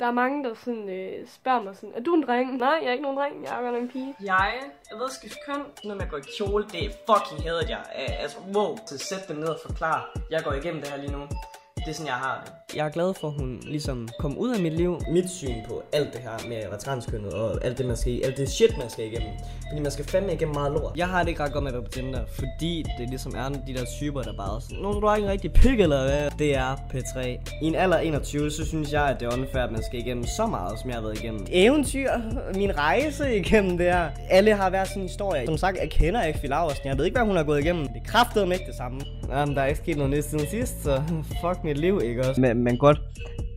Der er mange, der sådan, øh, spørger mig sådan, er du en dreng? Nej, jeg er ikke nogen dreng, jeg er godt en pige. Jeg er ved at skifte køn. når man går i kjole, det er fucking hadet jeg. Altså, wow. Så sæt dem ned og forklar. Jeg går igennem det her lige nu. Det er sådan, jeg har det. Jeg er glad for, at hun ligesom kom ud af mit liv. Mit syn på alt det her med at være transkønnet og alt det, man skal, alt det shit, man skal igennem. Fordi man skal fandme igennem meget lort. Jeg har det ikke ret godt med at være på Tinder, fordi det ligesom er de der typer, der bare er sådan, Nå, du har ikke en rigtig pik, eller hvad? Det er P3. I en alder af 21, så synes jeg, at det er unfair, at man skal igennem så meget, som jeg har været igennem. Eventyr, min rejse igennem det her. Alle har hver sin historie. Som sagt, jeg kender ikke Phil Laversen. Jeg ved ikke, hvad hun har gået igennem. Det kræftede mig ikke det samme. Jamen, der er ikke sket noget nyt siden sidst, så fuck mit liv, ikke også? Men man godt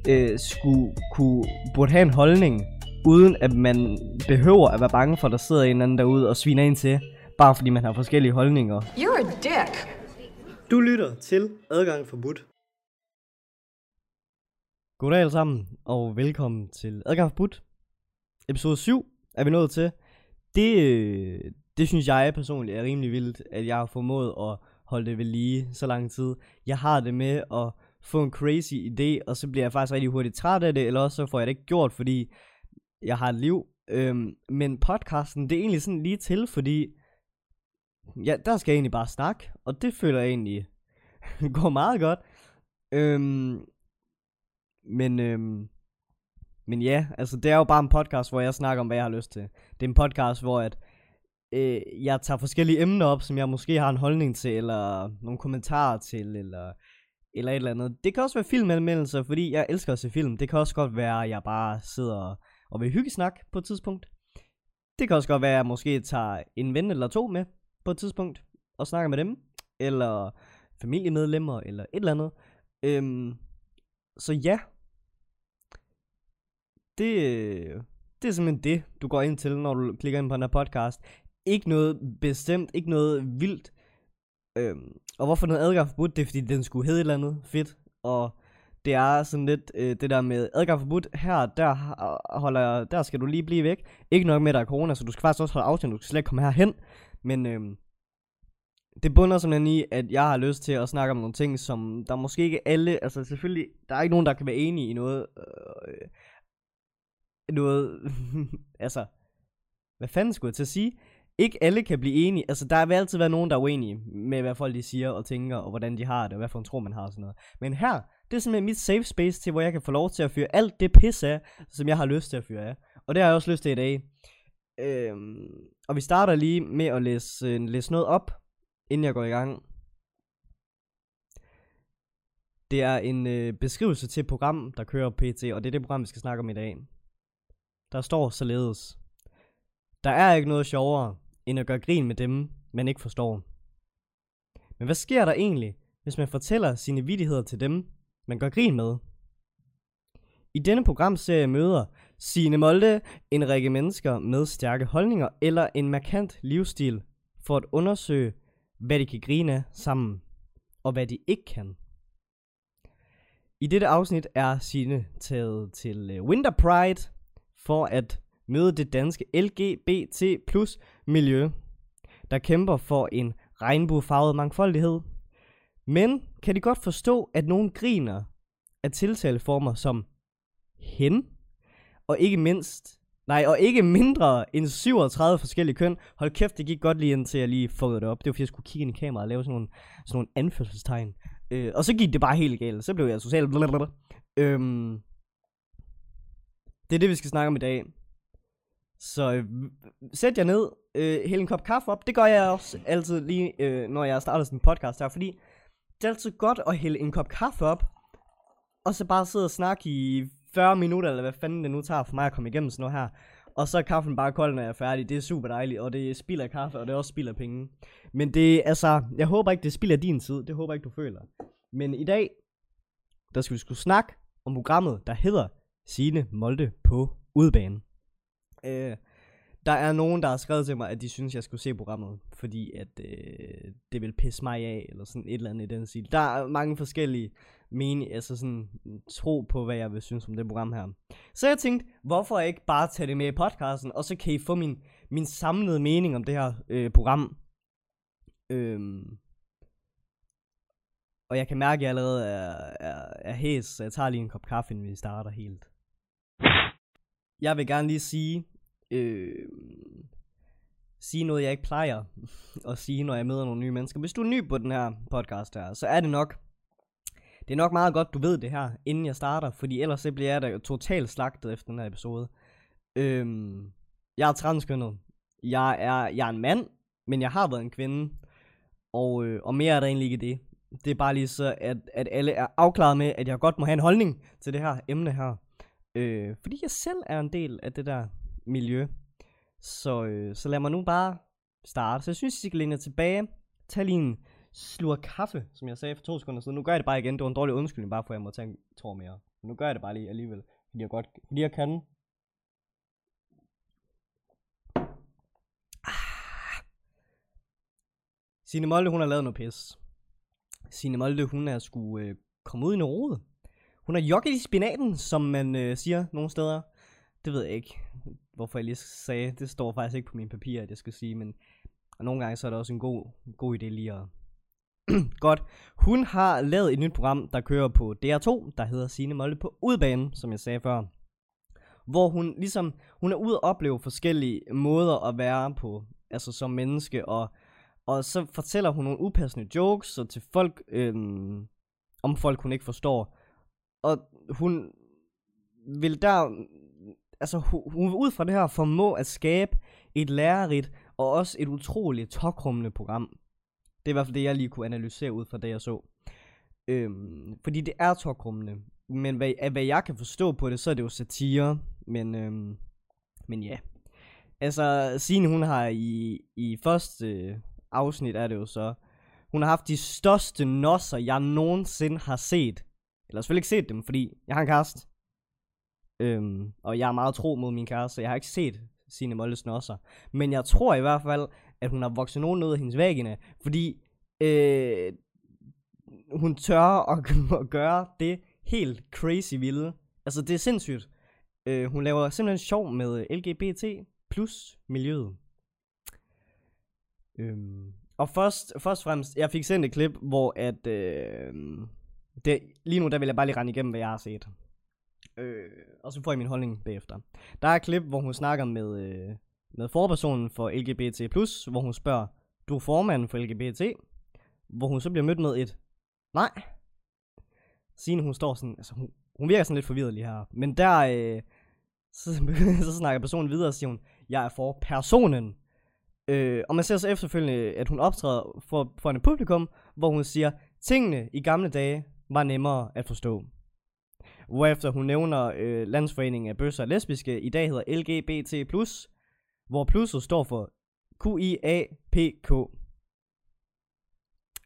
øh, skulle kunne, burde have en holdning, uden at man behøver at være bange for, at der sidder en anden derude og sviner ind til, bare fordi man har forskellige holdninger. You're a dick. Du lytter til Adgang Forbudt. Goddag alle sammen, og velkommen til Adgang Forbudt. Episode 7 er vi nået til. Det, øh, det synes jeg personligt er rimelig vildt, at jeg har formået at holde det ved lige så lang tid. Jeg har det med at få en crazy idé, og så bliver jeg faktisk rigtig hurtigt træt af det, eller også så får jeg det ikke gjort, fordi jeg har et liv. Øhm, men podcasten, det er egentlig sådan lige til, fordi ja, der skal jeg egentlig bare snakke, og det føler jeg egentlig går meget godt. Øhm, men, øhm, men ja, altså det er jo bare en podcast, hvor jeg snakker om, hvad jeg har lyst til. Det er en podcast, hvor at, øh, jeg tager forskellige emner op, som jeg måske har en holdning til, eller nogle kommentarer til, eller, eller et eller andet. Det kan også være filmanmeldelser, fordi jeg elsker at se film. Det kan også godt være, at jeg bare sidder og vil hyggesnak på et tidspunkt. Det kan også godt være, at jeg måske tager en ven eller to med på et tidspunkt, og snakker med dem, eller familiemedlemmer, eller et eller andet. Øhm, så ja, det, det er simpelthen det, du går ind til, når du klikker ind på den her podcast. Ikke noget bestemt, ikke noget vildt. Øhm, og hvorfor noget adgang forbudt? Det er fordi, den skulle hedde et eller andet fedt. Og det er sådan lidt øh, det der med adgang forbudt. Her, der, holder jeg, der skal du lige blive væk. Ikke nok med, at der er corona, så du skal faktisk også holde afstand. Du skal slet ikke komme herhen. Men øhm, det bunder simpelthen i, at jeg har lyst til at snakke om nogle ting, som der måske ikke alle, altså selvfølgelig, der er ikke nogen, der kan være enige i noget, øh, noget, altså, hvad fanden skulle jeg til at sige? Ikke alle kan blive enige, altså der vil altid være nogen, der er uenige med, hvad folk de siger og tænker, og hvordan de har det, og hvad for en tro man har og sådan noget. Men her, det er simpelthen mit safe space til, hvor jeg kan få lov til at fyre alt det pis af, som jeg har lyst til at fyre af. Og det har jeg også lyst til i dag. Øhm, og vi starter lige med at læse, øh, læse noget op, inden jeg går i gang. Det er en øh, beskrivelse til et program, der kører PT, og det er det program, vi skal snakke om i dag. Der står således. Der er ikke noget sjovere, end at gøre grin med dem, man ikke forstår. Men hvad sker der egentlig, hvis man fortæller sine vidigheder til dem, man gør grin med? I denne programserie møder Signe Molde en række mennesker med stærke holdninger eller en markant livsstil for at undersøge, hvad de kan grine af sammen, og hvad de ikke kan. I dette afsnit er Signe taget til øh, Winter Pride for at møde det danske LGBT plus miljø, der kæmper for en regnbuefarvet mangfoldighed. Men kan de godt forstå, at nogen griner af tiltaleformer som hen, og ikke mindst, nej, og ikke mindre end 37 forskellige køn. Hold kæft, det gik godt lige indtil jeg lige fåede det op. Det var fordi, jeg skulle kigge ind i kameraet og lave sådan nogle, sådan nogle anførselstegn. Øh, og så gik det bare helt galt. Så blev jeg social. blablabla. Øhm, det er det, vi skal snakke om i dag. Så øh, sæt jer ned, øh, hæld en kop kaffe op. Det gør jeg også altid lige, øh, når jeg starter sådan en podcast her. Fordi det er altid godt at hælde en kop kaffe op, og så bare sidde og snakke i 40 minutter, eller hvad fanden det nu tager for mig at komme igennem sådan noget her. Og så er kaffen bare kold, når jeg er færdig. Det er super dejligt, og det spilder kaffe, og det også spilder penge. Men det altså, jeg håber ikke, det spilder din tid. Det håber jeg ikke, du føler. Men i dag, der skal vi skulle snakke om programmet, der hedder Sine Molde på udbanen. Øh, der er nogen, der har skrevet til mig, at de synes, jeg skulle se programmet, fordi at øh, det vil pisse mig af, eller sådan et eller andet i den stil. Der er mange forskellige mening, altså sådan tro på, hvad jeg vil synes om det program her. Så jeg tænkte, hvorfor ikke bare tage det med i podcasten, og så kan I få min, min samlede mening om det her øh, program. Øhm, og jeg kan mærke, at jeg allerede er, er, er hæs, så jeg tager lige en kop kaffe, inden vi starter helt. jeg vil gerne lige sige, øh, sige noget, jeg ikke plejer at sige, når jeg møder nogle nye mennesker. Hvis du er ny på den her podcast her, så er det nok, det er nok meget godt, du ved det her, inden jeg starter, fordi ellers så bliver jeg da totalt slagtet efter den her episode. Øhm, jeg er transkønnet. Jeg er, jeg er en mand, men jeg har været en kvinde. Og, øh, og mere er der egentlig ikke det. Det er bare lige så, at, at alle er afklaret med, at jeg godt må have en holdning til det her emne her. Øh, fordi jeg selv er en del af det der miljø. Så, øh, så lad mig nu bare starte. Så jeg synes, I skal læne jer tilbage. Tag lige en slur kaffe, som jeg sagde for to sekunder siden. Nu gør jeg det bare igen. Det var en dårlig undskyldning, bare for at jeg må tage en tår mere. Men nu gør jeg det bare lige alligevel. Fordi jeg, godt, fordi jeg kan. Ah. Signe Molde, hun har lavet noget pis. Signe Molde, hun er skulle øh, komme ud i noget rode. Hun har jogget i spinaten, som man øh, siger nogle steder. Det ved jeg ikke, hvorfor jeg lige sagde. Det står faktisk ikke på min papir, at jeg skal sige, men nogle gange så er det også en god, god idé lige at... Godt. Hun har lavet et nyt program, der kører på DR2, der hedder Signe Molde på udbanen, som jeg sagde før. Hvor hun ligesom, hun er ude at opleve forskellige måder at være på, altså som menneske, og, og så fortæller hun nogle upassende jokes, så til folk, øhm, om folk hun ikke forstår. Og hun vil der, altså hun, vil ud fra det her formå at skabe et lærerigt og også et utroligt tokrummende program. Det er i hvert fald det, jeg lige kunne analysere ud fra det, jeg så. Øhm, fordi det er tokrummende. Men hvad, af hvad jeg kan forstå på det, så er det jo satire. Men, øhm, men ja. Altså, Signe, hun har i, i første øh, afsnit, er det jo så, hun har haft de største nosser, jeg nogensinde har set. Eller selvfølgelig ikke set dem, fordi jeg har en kæreste. Øhm, og jeg er meget tro mod min kæreste, så jeg har ikke set sine Molles nosser. Men jeg tror i hvert fald, at hun har vokset nogen ud af hendes vagina, fordi øh, hun tør at, at gøre det helt crazy vilde. Altså, det er sindssygt. Øh, hun laver simpelthen sjov med LGBT plus miljøet. Øhm, og først, først og fremmest, jeg fik sendt et klip, hvor at, øh, det, lige nu der vil jeg bare lige rende igennem, hvad jeg har set. Øh, og så får I min holdning bagefter. Der er et klip, hvor hun snakker med, øh, med forpersonen for LGBT+, hvor hun spørger, du er formanden for LGBT? Hvor hun så bliver mødt med et, nej. Signe, hun står sådan, altså hun, hun virker sådan lidt forvirret lige her. Men der, øh, så, så snakker personen videre og siger hun, jeg er for personen. Øh, og man ser så efterfølgende, at hun optræder for, for en publikum, hvor hun siger, tingene i gamle dage var nemmere at forstå. Hvorefter hun nævner øh, Landsforeningen af Bøsser og Lesbiske, i dag hedder LGBT+, hvor plusset står for Q-I-A-P-K.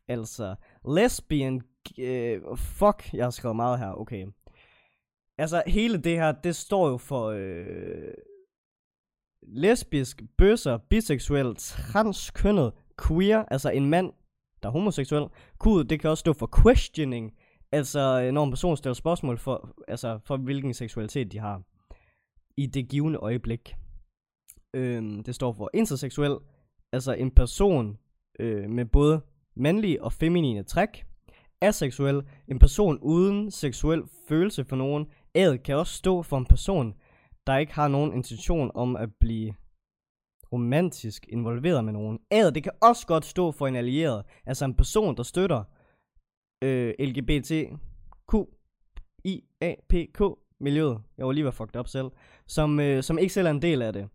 Altså, lesbian, øh, fuck, jeg har skrevet meget her, okay. Altså, hele det her, det står jo for øh, lesbisk, bøsser, biseksuel, transkønnet, queer, altså en mand, der er homoseksuel. Q, det kan også stå for questioning, Altså, når en person stiller spørgsmål for, altså, for hvilken seksualitet de har i det givende øjeblik. Øhm, det står for interseksuel, altså en person øh, med både mandlige og feminine træk. Aseksuel, en person uden seksuel følelse for nogen. Ad kan også stå for en person, der ikke har nogen intention om at blive romantisk involveret med nogen. Ad, det kan også godt stå for en allieret, altså en person, der støtter øh, LGBTQIAPK-miljøet. Jeg var lige var fucked up selv. Som, øh, som ikke selv er en del af det.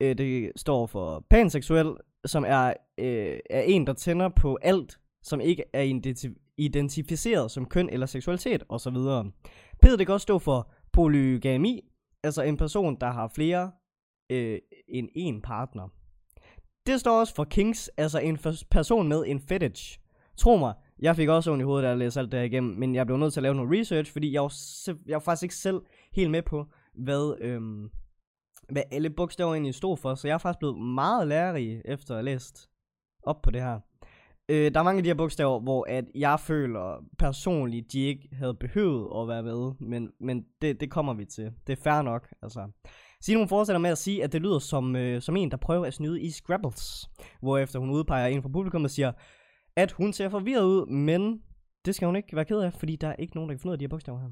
Øh, det står for panseksuel, som er, øh, er en, der tænder på alt, som ikke er identif- identificeret som køn eller seksualitet osv. P, det kan også stå for polygami, altså en person, der har flere øh, end en partner. Det står også for kings, altså en person med en fetish. Tro mig, jeg fik også ondt i hovedet, da jeg læste alt det her igennem, men jeg blev nødt til at lave noget research, fordi jeg var, jeg var faktisk ikke selv helt med på, hvad, øhm, hvad alle bogstaver egentlig stod for, så jeg er faktisk blevet meget lærerig efter at have læst op på det her. Øh, der er mange af de her bogstaver, hvor at jeg føler personligt, de ikke havde behøvet at være med, men, men det, det kommer vi til. Det er fair nok, altså. Simon fortsætter med at sige, at det lyder som, øh, som en, der prøver at snyde i Scrabbles. Hvorefter hun udpeger en fra publikum og siger, at hun ser forvirret ud, men det skal hun ikke være ked af, fordi der er ikke nogen, der kan finde ud af de her bogstaver her.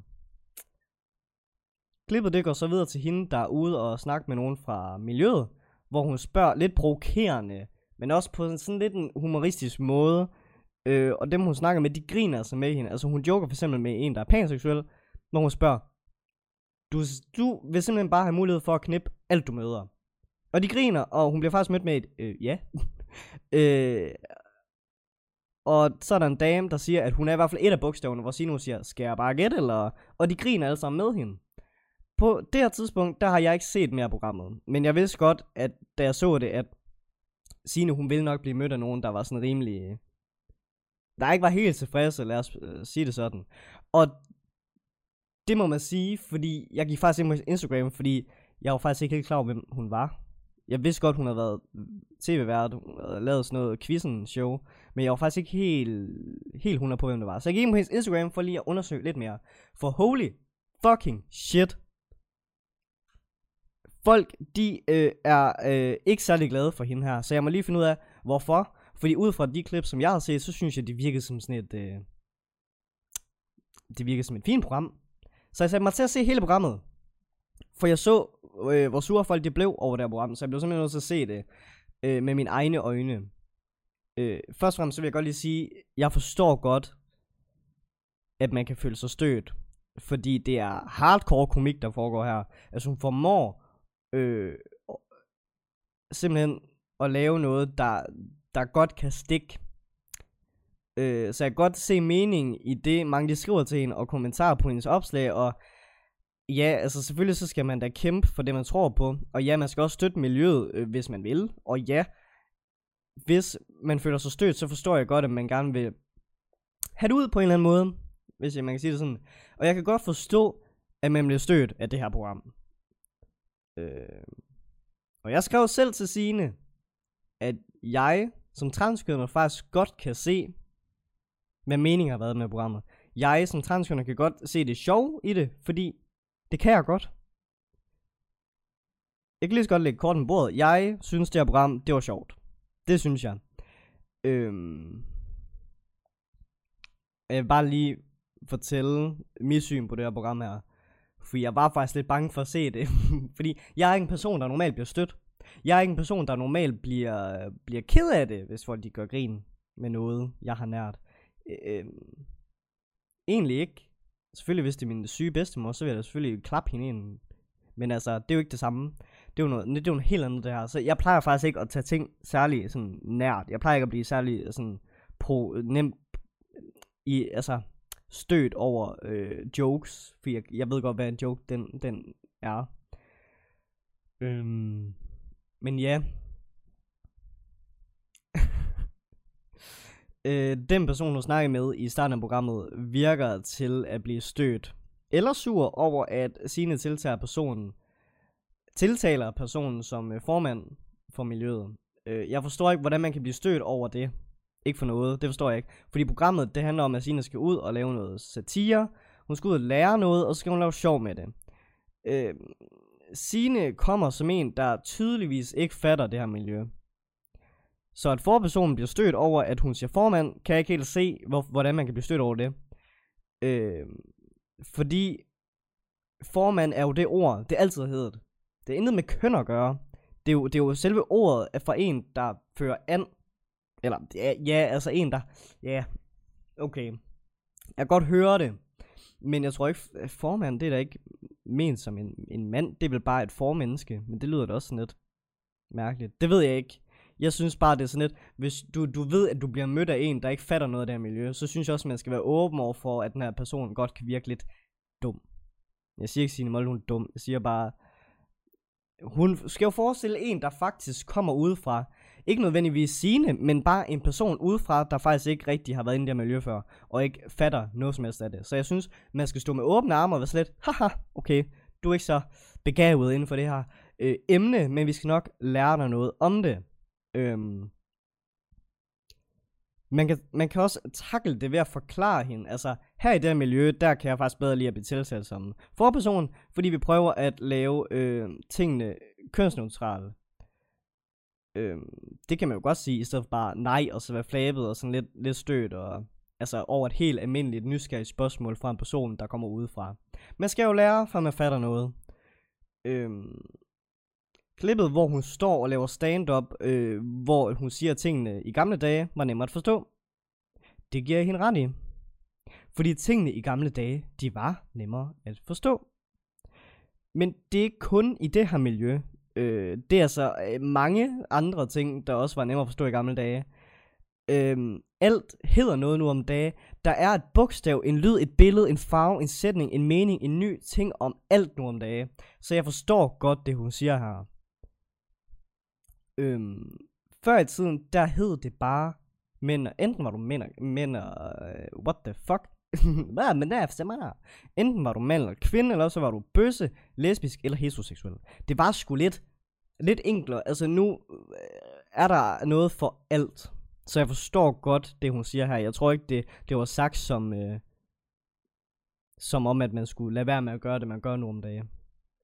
klippet det går så videre til hende, der er ude og snakke med nogen fra miljøet, hvor hun spørger lidt provokerende, men også på en sådan lidt en humoristisk måde. Øh, og dem hun snakker med, de griner altså med hende. Altså hun joker for eksempel med en, der er panseksuel, hvor hun spørger, du, du vil simpelthen bare have mulighed for at knippe alt du møder. Og de griner, og hun bliver faktisk mødt med et, øh, ja. øh, og så er der en dame, der siger, at hun er i hvert fald et af bogstaverne, hvor Sino siger, skal jeg bare gætte, eller? Og de griner alle sammen med hende. På det her tidspunkt, der har jeg ikke set mere af programmet. Men jeg vidste godt, at da jeg så det, at Sine, hun ville nok blive mødt af nogen, der var sådan rimelig... Der ikke var helt tilfredse, lad os øh, sige det sådan. Og det må man sige, fordi jeg gik faktisk ind på Instagram, fordi jeg var faktisk ikke helt klar over, hvem hun var. Jeg vidste godt, hun havde været tv-vært, hun havde lavet sådan noget quizzen show, men jeg var faktisk ikke helt, helt 100 på, hvem det var. Så jeg gik ind på hendes Instagram for lige at undersøge lidt mere. For holy fucking shit. Folk, de øh, er øh, ikke særlig glade for hende her, så jeg må lige finde ud af, hvorfor. Fordi ud fra de klip, som jeg har set, så synes jeg, det virkede som sådan et... Øh, det virkede som et fint program. Så jeg satte mig til at se hele programmet. For jeg så, øh, hvor sure folk de blev over det her program, så jeg blev simpelthen nødt til at se det øh, med mine egne øjne. Øh, først og fremmest så vil jeg godt lige sige, jeg forstår godt, at man kan føle sig stødt. Fordi det er hardcore komik, der foregår her. Altså hun formår øh, simpelthen at lave noget, der, der godt kan stikke. Øh, så jeg kan godt se mening i det, mange de skriver til hende, og kommentarer på hendes opslag, og ja, altså selvfølgelig så skal man da kæmpe for det, man tror på, og ja, man skal også støtte miljøet, øh, hvis man vil, og ja, hvis man føler sig stødt, så forstår jeg godt, at man gerne vil have det ud på en eller anden måde, hvis jeg, man kan sige det sådan. Og jeg kan godt forstå, at man bliver stødt af det her program. Øh, og jeg skrev selv til sine, at jeg som transkønner faktisk godt kan se, hvad meningen har været med programmet. Jeg som transkønner kan godt se det sjov i det, fordi det kan jeg godt. Jeg kan lige så godt lægge korten på bordet. Jeg synes, det her program, det var sjovt. Det synes jeg. Øhm, jeg vil bare lige fortælle mit syn på det her program her. Fordi jeg var faktisk lidt bange for at se det. Fordi jeg er ikke en person, der normalt bliver stødt. Jeg er ikke en person, der normalt bliver, bliver ked af det, hvis folk de gør grin med noget, jeg har nært. Øhm, egentlig ikke. Selvfølgelig, hvis det er min syge bedstemor, så vil jeg selvfølgelig klappe hende ind. Men altså, det er jo ikke det samme. Det er jo noget, det er jo noget helt andet det her. Så jeg plejer faktisk ikke at tage ting særlig sådan nært. Jeg plejer ikke at blive særlig øh, sådan pro, øh, nemt i, altså, stødt over øh, jokes, for jeg, jeg ved godt, hvad en joke den, den er. Øhm, men ja. Øh, den person, du snakker med i starten af programmet, virker til at blive stødt eller sur over, at sine tiltager personen, tiltaler personen som øh, formand for miljøet. Øh, jeg forstår ikke, hvordan man kan blive stødt over det. Ikke for noget, det forstår jeg ikke. Fordi programmet, det handler om, at Sina skal ud og lave noget satire. Hun skal ud og lære noget, og så skal hun lave sjov med det. Øh, Sine kommer som en, der tydeligvis ikke fatter det her miljø. Så at forpersonen bliver stødt over, at hun siger formand, kan jeg ikke helt se, hvor, hvordan man kan blive stødt over det. Øh, fordi formand er jo det ord, det altid har heddet. Det er intet med køn at gøre. Det er jo, det er jo selve ordet for en, der fører an eller, ja, ja, altså en, der... Ja, okay. Jeg kan godt høre det. Men jeg tror ikke, at formand, det er da ikke ment som en, en mand. Det er vel bare et formenneske. Men det lyder da også sådan lidt mærkeligt. Det ved jeg ikke. Jeg synes bare, det er sådan lidt, hvis du, du ved, at du bliver mødt af en, der ikke fatter noget af det her miljø, så synes jeg også, at man skal være åben over for, at den her person godt kan virke lidt dum. Jeg siger ikke, Signe Molde, hun er dum. Jeg siger bare, hun skal jo forestille en, der faktisk kommer udefra, ikke nødvendigvis sine, men bare en person udefra, der faktisk ikke rigtig har været inde i det miljø før, og ikke fatter noget som helst af det. Så jeg synes, man skal stå med åbne arme og være slet, haha, okay, du er ikke så begavet inden for det her øh, emne, men vi skal nok lære dig noget om det. Øhm, man kan, man kan også takle det ved at forklare hende. Altså, her i det her miljø, der kan jeg faktisk bedre lide at blive tiltalt som forperson, fordi vi prøver at lave øh, tingene kønsneutrale. Øh, det kan man jo godt sige, i stedet for bare nej, og så være flabet og sådan lidt, lidt stødt og Altså over et helt almindeligt nysgerrigt spørgsmål fra en person, der kommer udefra. Man skal jo lære, før man fatter noget. Øhm, klippet, hvor hun står og laver stand-up, øh, hvor hun siger tingene i gamle dage, var nemmere at forstå. Det giver jeg hende ret i. Fordi tingene i gamle dage, de var nemmere at forstå. Men det er ikke kun i det her miljø. Øh, det er altså øh, mange andre ting, der også var nemmere at forstå i gamle dage. Øh, alt hedder noget nu om dage. Der er et bogstav, en lyd, et billede, en farve, en sætning, en mening, en ny ting om alt nu om dage. Så jeg forstår godt det, hun siger her. Øhm, før i tiden, der hed det bare mænd. Øh, enten var du mænd, mænd uh, what the fuck? Hvad men der er Enten var du mand eller kvinde, eller så var du bøsse, lesbisk eller heteroseksuel. Det var sgu lidt, lidt enklere. Altså nu øh, er der noget for alt. Så jeg forstår godt det, hun siger her. Jeg tror ikke, det, det var sagt som, øh, som om, at man skulle lade være med at gøre det, man gør nu om dagen.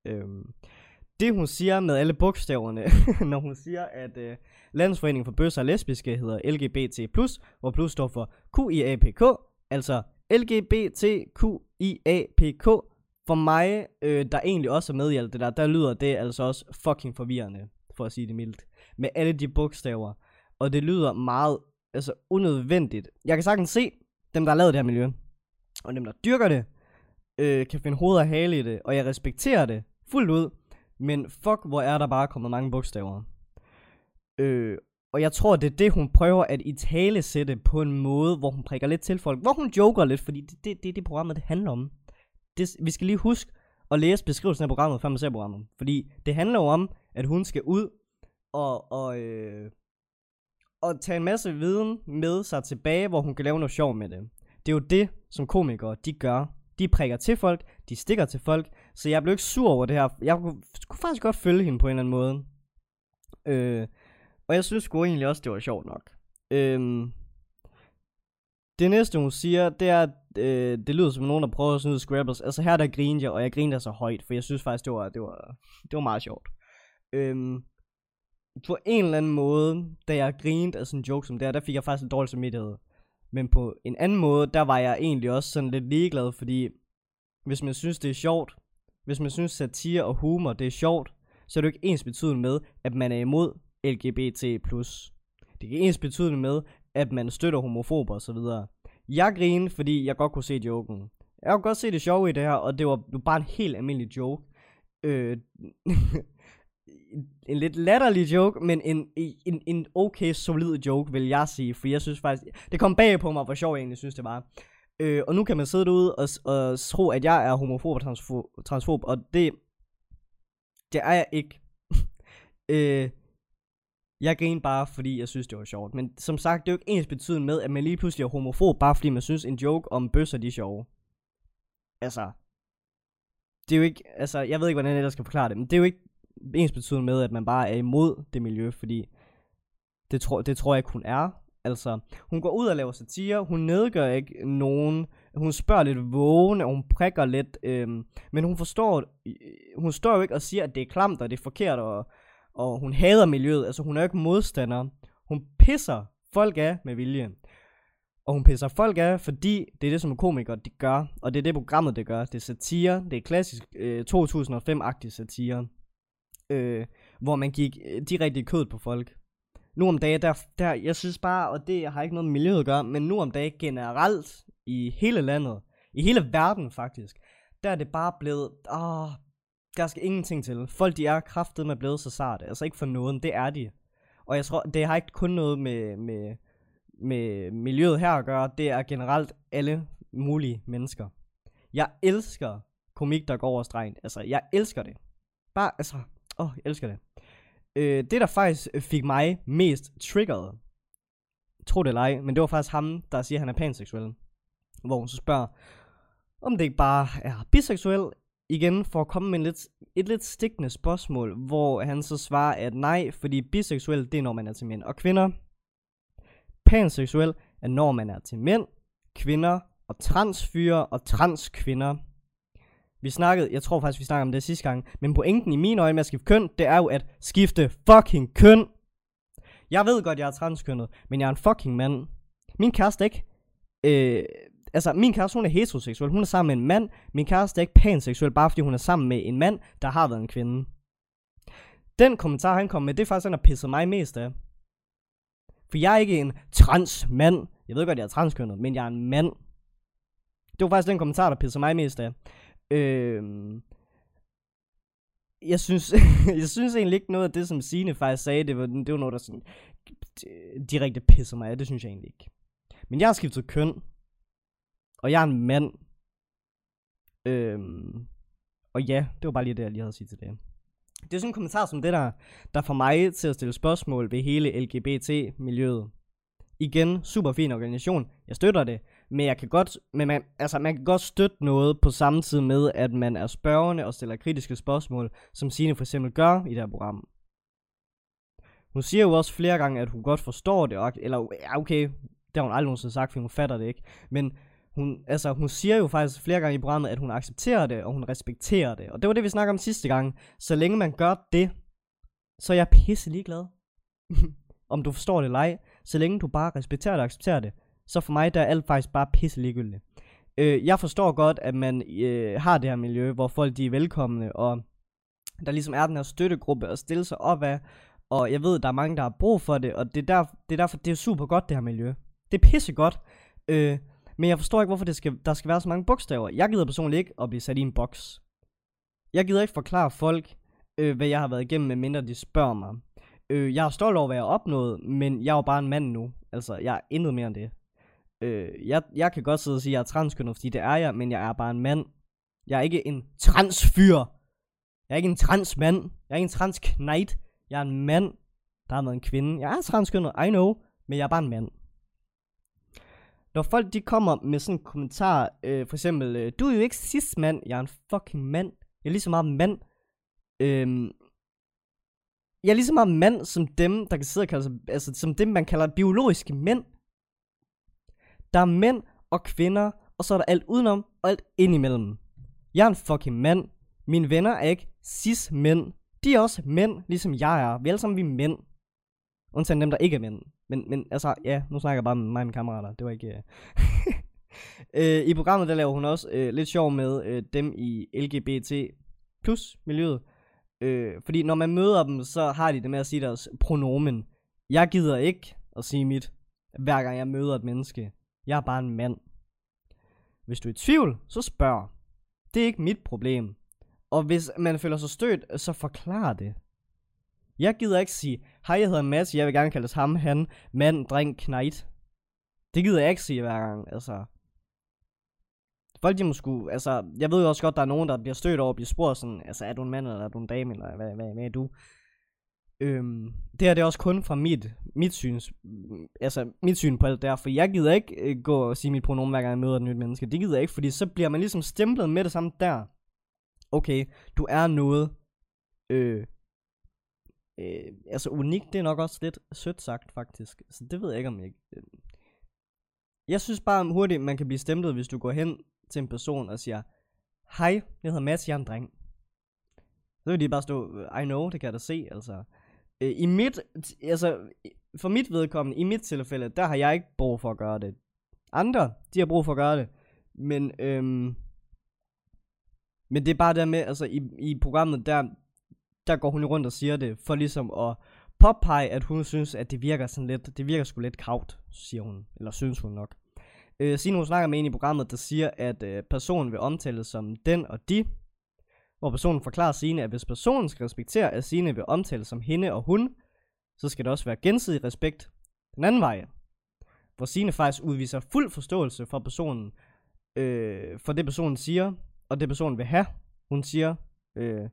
Øhm, det hun siger med alle bogstaverne, når hun siger, at øh, Landsforeningen for Bøsser og Lesbiske hedder LGBT+, hvor plus står for QIAPK, altså LGBTQIAPK. For mig, øh, der egentlig også er med i alt det der, der lyder det altså også fucking forvirrende, for at sige det mildt. Med alle de bogstaver. Og det lyder meget altså unødvendigt. Jeg kan sagtens se dem, der har lavet det her miljø. Og dem, der dyrker det, øh, kan finde hoved og hale i det. Og jeg respekterer det fuldt ud. Men fuck, hvor er der bare kommet mange bogstaver. Øh, og jeg tror, det er det, hun prøver at i tale sætte på en måde, hvor hun prikker lidt til folk. Hvor hun joker lidt, fordi det er det, det, det programmet, det handler om. Det, vi skal lige huske at læse beskrivelsen af programmet, før man ser programmet. Fordi det handler jo om, at hun skal ud og, og, øh, og tage en masse viden med sig tilbage, hvor hun kan lave noget sjov med det. Det er jo det, som komikere, de gør. De prikker til folk, de stikker til folk, så jeg blev ikke sur over det her. Jeg kunne, kunne faktisk godt følge hende på en eller anden måde. Øh, og jeg synes sgu egentlig også, det var sjovt nok. Øh, det næste, hun siger, det er, at øh, det lyder som nogen, der prøver at snyde Scrabbles. Altså her der griner jeg, og jeg griner så højt, for jeg synes faktisk, det var, det var, det var meget sjovt. Øh, på en eller anden måde, da jeg grinede af sådan en joke som det her, der fik jeg faktisk en dårlig samvittighed. Men på en anden måde, der var jeg egentlig også sådan lidt ligeglad, fordi hvis man synes, det er sjovt, hvis man synes, satire og humor, det er sjovt, så er det jo ikke ens betydende med, at man er imod LGBT+. Det er ikke ens betydende med, at man støtter homofober osv. Jeg grinede, fordi jeg godt kunne se joken. Jeg kunne godt se det sjove i det her, og det var bare en helt almindelig joke. Øh, en lidt latterlig joke, men en, en, en okay solid joke, vil jeg sige. For jeg synes faktisk, det kom bag på mig, hvor sjov jeg egentlig synes, det var. Øh, og nu kan man sidde derude og, og tro, at jeg er homofob og transfob, transfob og det, det er jeg ikke. øh, jeg griner bare, fordi jeg synes, det var sjovt. Men som sagt, det er jo ikke ens betydende med, at man lige pludselig er homofob, bare fordi man synes, en joke om bøsser, de er sjove. Altså, det er jo ikke, altså, jeg ved ikke, hvordan jeg skal forklare det, men det er jo ikke ens betydende med, at man bare er imod det miljø, fordi det tror, det tror jeg ikke, hun er. Altså, hun går ud og laver satire, hun nedgør ikke nogen, hun spørger lidt vågen, og hun prikker lidt, øhm, men hun forstår, hun står jo ikke og siger, at det er klamt, og det er forkert, og, og hun hader miljøet, altså hun er jo ikke modstander. Hun pisser folk af med vilje. Og hun pisser folk af, fordi det er det, som komikere de gør, og det er det, programmet det gør. Det er satire, det er klassisk øh, 2005-agtig satire øh, hvor man gik øh, direkte i kødet på folk. Nu om dagen, der, der, jeg synes bare, og det har ikke noget med miljøet at gøre, men nu om dagen generelt i hele landet, i hele verden faktisk, der er det bare blevet, åh, der skal ingenting til. Folk, de er kraftet med blevet så sarte. Altså ikke for noget, det er de. Og jeg tror, det har ikke kun noget med, med, med miljøet her at gøre, det er generelt alle mulige mennesker. Jeg elsker komik, der går over stregen. Altså, jeg elsker det. Bare, altså, Åh, oh, jeg elsker det. Øh, det, der faktisk fik mig mest triggeret, tro det eller ej, men det var faktisk ham, der siger, at han er panseksuel. Hvor hun så spørger, om det ikke bare er biseksuel, igen for at komme med en lidt, et lidt stikkende spørgsmål, hvor han så svarer, at nej, fordi biseksuel, det er når man er til mænd og kvinder. Panseksuel er når man er til mænd, kvinder og transfyre og transkvinder. Vi snakkede, jeg tror faktisk, vi snakkede om det sidste gang. Men pointen i mine øjne med at skifte køn, det er jo at skifte fucking køn. Jeg ved godt, jeg er transkønnet, men jeg er en fucking mand. Min kæreste er ikke Øh, altså, min kæreste, hun er heteroseksuel. Hun er sammen med en mand. Min kæreste er ikke panseksuel, bare fordi hun er sammen med en mand, der har været en kvinde. Den kommentar, han kom med, det er faktisk han har pisset mig mest af. For jeg er ikke en transmand. Jeg ved godt, jeg er transkønnet, men jeg er en mand. Det var faktisk den kommentar, der pissede mig mest af. Øhm, jeg synes, jeg synes egentlig ikke noget af det, som Sine faktisk sagde, det var, det var noget, der sådan direkte pisser mig af. Det synes jeg egentlig ikke. Men jeg har skiftet køn. Og jeg er en mand. Øhm, og ja, det var bare lige det, jeg lige havde at sige til det. Det er sådan en kommentar som det der, der får mig til at stille spørgsmål ved hele LGBT-miljøet. Igen, super fin organisation. Jeg støtter det. Men jeg kan godt, men man, altså, man kan godt støtte noget på samme tid med, at man er spørgende og stiller kritiske spørgsmål, som Signe for eksempel gør i det her program. Hun siger jo også flere gange, at hun godt forstår det, og, eller ja, okay, det har hun aldrig nogensinde sagt, for hun fatter det ikke. Men hun, altså, hun siger jo faktisk flere gange i programmet, at hun accepterer det, og hun respekterer det. Og det var det, vi snakkede om sidste gang. Så længe man gør det, så er jeg pisse ligeglad. om du forstår det eller ej. Så længe du bare respekterer det og accepterer det, så for mig der er alt faktisk bare pisse ligegyldigt. Øh, jeg forstår godt, at man øh, har det her miljø, hvor folk de er velkomne, og der ligesom er den her støttegruppe at stille sig op af, og jeg ved, der er mange, der har brug for det, og det er, der, det er derfor, det er super godt, det her miljø. Det er pisse godt. Øh, men jeg forstår ikke, hvorfor det skal, der skal være så mange bogstaver. Jeg gider personligt ikke at blive sat i en boks. Jeg gider ikke forklare folk, øh, hvad jeg har været igennem, medmindre de spørger mig. Øh, jeg er stolt over, hvad jeg har opnået, men jeg er jo bare en mand nu. Altså, jeg er intet mere end det. Øh, jeg, jeg kan godt sidde og sige, at jeg er transkønnet, fordi det er jeg, men jeg er bare en mand. Jeg er ikke en transfyr. Jeg er ikke en transmand. Jeg er ikke en transknight. Jeg er en mand, der har været en kvinde. Jeg er transkønnet, I know, men jeg er bare en mand. Når folk de kommer med sådan en kommentar, øh, for eksempel, øh, du er jo ikke cis-mand, jeg er en fucking mand. Jeg er lige så meget mand. Øh, jeg er lige så meget mand som dem, der kan sidde og kalde sig, altså som dem, man kalder biologiske mænd. Der er mænd og kvinder, og så er der alt udenom og alt indimellem. Jeg er en fucking mand. Mine venner er ikke cis-mænd. De er også mænd, ligesom jeg er. Vi er alle sammen vi er mænd. Undtagen dem, der ikke er mænd. Men, men altså, ja, nu snakker jeg bare med mig og mine kammerater. Det var ikke... Uh... I programmet, der laver hun også uh, lidt sjov med uh, dem i LGBT plus miljøet. Uh, fordi når man møder dem, så har de det med at sige deres pronomen. Jeg gider ikke at sige mit, hver gang jeg møder et menneske. Jeg er bare en mand. Hvis du er i tvivl, så spørg. Det er ikke mit problem. Og hvis man føler sig stødt, så forklar det. Jeg gider ikke sige, hej, jeg hedder Mads, jeg vil gerne kaldes ham, han, mand, dreng, knight. Det gider jeg ikke sige hver gang, altså. Folk de må sgu, altså, jeg ved jo også godt, der er nogen, der bliver stødt over at blive spurgt sådan, altså, er du en mand, eller er du en dame, eller hvad, hvad, hvad er du? Øhm, det her det er også kun fra mit, mit syns, altså mit syn på alt det for jeg gider ikke øh, gå og sige mit pronomen hver gang jeg møder et nyt menneske. Det gider jeg ikke, fordi så bliver man ligesom stemplet med det samme der. Okay, du er noget, øh, øh, altså unikt, det er nok også lidt sødt sagt faktisk. Så det ved jeg ikke om jeg øh. Jeg synes bare hurtigt, man kan blive stemplet, hvis du går hen til en person og siger, Hej, jeg hedder Mads, jeg er en dreng. Så vil de bare stå, I know, det kan jeg da se, altså. Øh, I mit, altså, for mit vedkommende, i mit tilfælde, der har jeg ikke brug for at gøre det. Andre, de har brug for at gøre det. Men, øhm, men det er bare der med, altså i, i programmet, der, der går hun rundt og siger det, for ligesom at påpege, at hun synes, at det virker sådan lidt, det virker sgu lidt kravt, siger hun, eller synes hun nok. Øh, Signe, hun snakker med en i programmet, der siger, at øh, personen vil omtales som den og de, hvor personen forklarer Signe, at hvis personen skal respektere, at sine vil omtale som hende og hun, så skal det også være gensidig respekt den anden vej. Hvor Signe faktisk udviser fuld forståelse for personen, øh, for det personen siger, og det personen vil have. Hun siger, øh,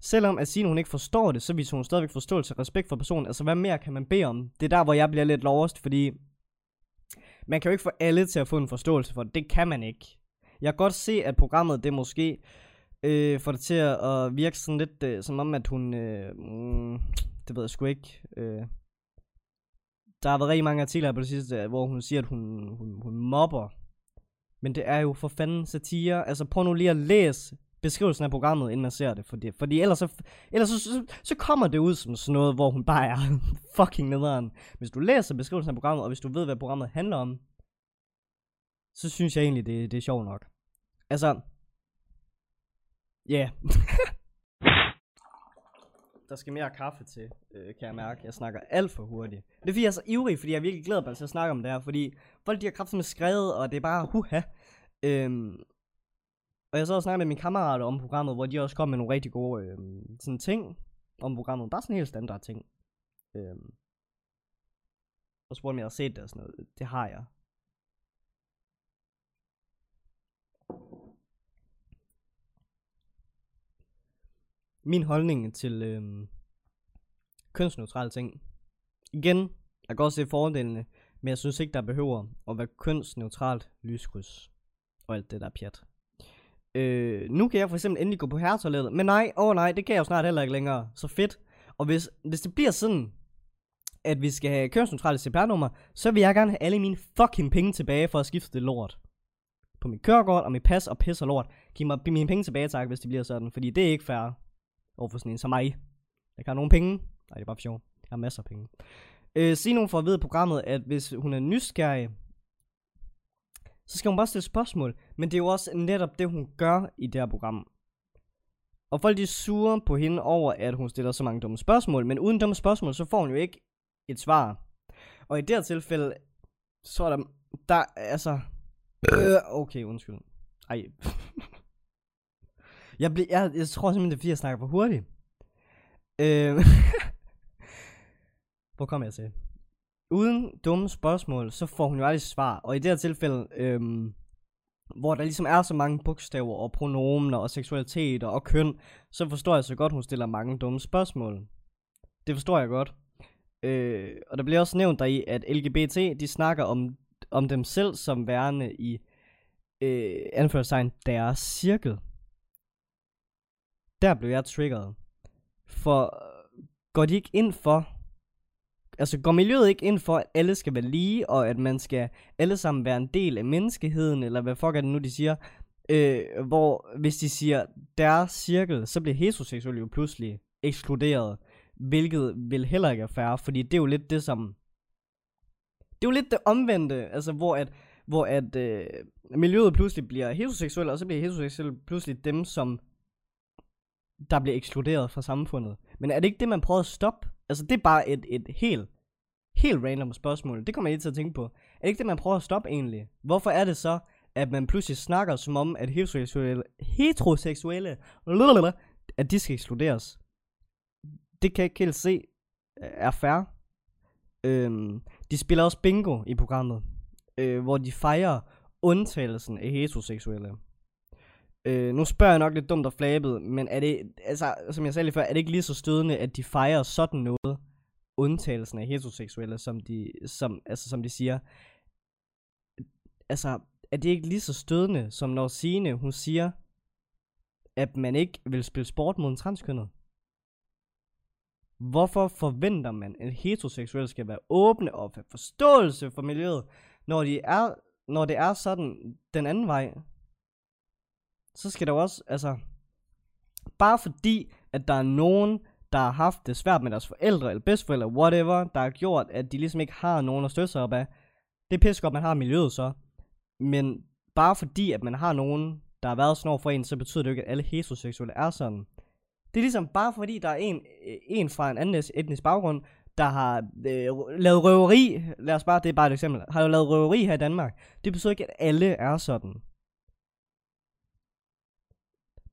selvom at Signe hun ikke forstår det, så viser hun stadigvæk forståelse og respekt for personen. Altså hvad mere kan man bede om? Det er der, hvor jeg bliver lidt lost, fordi man kan jo ikke få alle til at få en forståelse for det. Det kan man ikke. Jeg kan godt se, at programmet det måske øh, får det til at virke sådan lidt øh, som om, at hun... Øh, mm, det ved jeg sgu ikke. Øh, der har været rigtig mange artikler på det sidste, øh, hvor hun siger, at hun, hun, hun mobber. Men det er jo for fanden satire. Altså prøv nu lige at læse beskrivelsen af programmet, inden man ser det. Fordi, fordi ellers, så, ellers så, så, så kommer det ud som sådan noget, hvor hun bare er fucking nederen. Hvis du læser beskrivelsen af programmet, og hvis du ved, hvad programmet handler om, så synes jeg egentlig, det, det er sjovt nok. Altså, ja. der skal mere kaffe til, øh, kan jeg mærke. Jeg snakker alt for hurtigt. Det er fordi, jeg er så ivrig, fordi jeg virkelig glæder mig til at snakke om det her. Fordi folk, de har kraft som er skrevet, og det er bare huha. Øhm, og jeg så og snakkede med mine kammerater om programmet, hvor de også kom med nogle rigtig gode øhm, sådan ting om programmet. Bare sådan helt standard ting. Øhm, og spurgte om jeg havde set det og sådan noget. Det har jeg. Min holdning til øh, kønsneutrale ting. Igen, jeg kan godt se fordelene, men jeg synes ikke, der behøver at være kønsneutralt lyskryds. Og alt det der pjat. Øh, nu kan jeg for eksempel endelig gå på herretoilettet, men nej, åh oh nej, det kan jeg jo snart heller ikke længere. Så fedt. Og hvis, hvis det bliver sådan, at vi skal have kønsneutrale CPR-nummer, så vil jeg gerne have alle mine fucking penge tilbage for at skifte det lort. På mit kørekort og mit pas og pis og lort. Giv mig mine penge tilbage, tak, hvis det bliver sådan. Fordi det er ikke fair overfor sådan en som mig. Jeg kan have nogle penge. Nej, det er bare for sjov. Jeg har masser af penge. Øh, sig nogen for at vide programmet, at hvis hun er nysgerrig, så skal hun bare stille spørgsmål. Men det er jo også netop det, hun gør i det her program. Og folk de er sure på hende over, at hun stiller så mange dumme spørgsmål. Men uden dumme spørgsmål, så får hun jo ikke et svar. Og i det her tilfælde, så er der, der altså... Øh, okay, undskyld. Ej. jeg, bliver, jeg, jeg tror simpelthen, det er fordi, jeg snakker for hurtigt. Øh, Hvor kommer jeg til? Uden dumme spørgsmål, så får hun jo aldrig svar. Og i det her tilfælde, øhm, hvor der ligesom er så mange bogstaver og pronomener og seksualitet og køn, så forstår jeg så godt, hun stiller mange dumme spørgsmål. Det forstår jeg godt. Øh, og der bliver også nævnt der i, at LGBT, de snakker om, om dem selv som værende i øh, anførselstegn deres cirkel. Der blev jeg triggeret. For går de ikke ind for, altså går miljøet ikke ind for, at alle skal være lige, og at man skal alle sammen være en del af menneskeheden, eller hvad fuck er det nu, de siger, øh, hvor hvis de siger deres cirkel, så bliver heteroseksuelle jo pludselig ekskluderet, hvilket vil heller ikke er fair, fordi det er jo lidt det som, det er jo lidt det omvendte, altså hvor at, hvor at øh, miljøet pludselig bliver heteroseksuelle, og så bliver heteroseksuelle pludselig dem, som der bliver ekskluderet fra samfundet. Men er det ikke det, man prøver at stoppe? Altså, det er bare et, et helt, helt random spørgsmål. Det kommer jeg lige til at tænke på. Er det ikke det, man prøver at stoppe egentlig? Hvorfor er det så, at man pludselig snakker som om, at heteroseksuelle, heteroseksuelle at de skal ekskluderes? Det kan jeg ikke helt se er fair. Øhm, de spiller også bingo i programmet, øh, hvor de fejrer undtagelsen af heteroseksuelle. Øh, nu spørger jeg nok lidt dumt og flabet, men er det, altså, som jeg sagde lige før, er det ikke lige så stødende, at de fejrer sådan noget, undtagelsen af heteroseksuelle, som de, som, altså, som de siger. Altså, er det ikke lige så stødende, som når Signe, hun siger, at man ikke vil spille sport mod en transkønnet? Hvorfor forventer man, at heteroseksuelle skal være åbne og have forståelse for miljøet, når, de er, når det er sådan den anden vej? Så skal der jo også, altså, bare fordi, at der er nogen, der har haft det svært med deres forældre, eller bedsteforældre, whatever, der har gjort, at de ligesom ikke har nogen at støtte sig op af. Det er pisse godt, man har miljøet så. Men bare fordi, at man har nogen, der har været sådan over for en, så betyder det jo ikke, at alle heteroseksuelle er sådan. Det er ligesom bare fordi, der er en, en fra en anden etnisk baggrund, der har øh, lavet røveri, lad os bare, det er bare et eksempel, har jo lavet røveri her i Danmark. Det betyder ikke, at alle er sådan.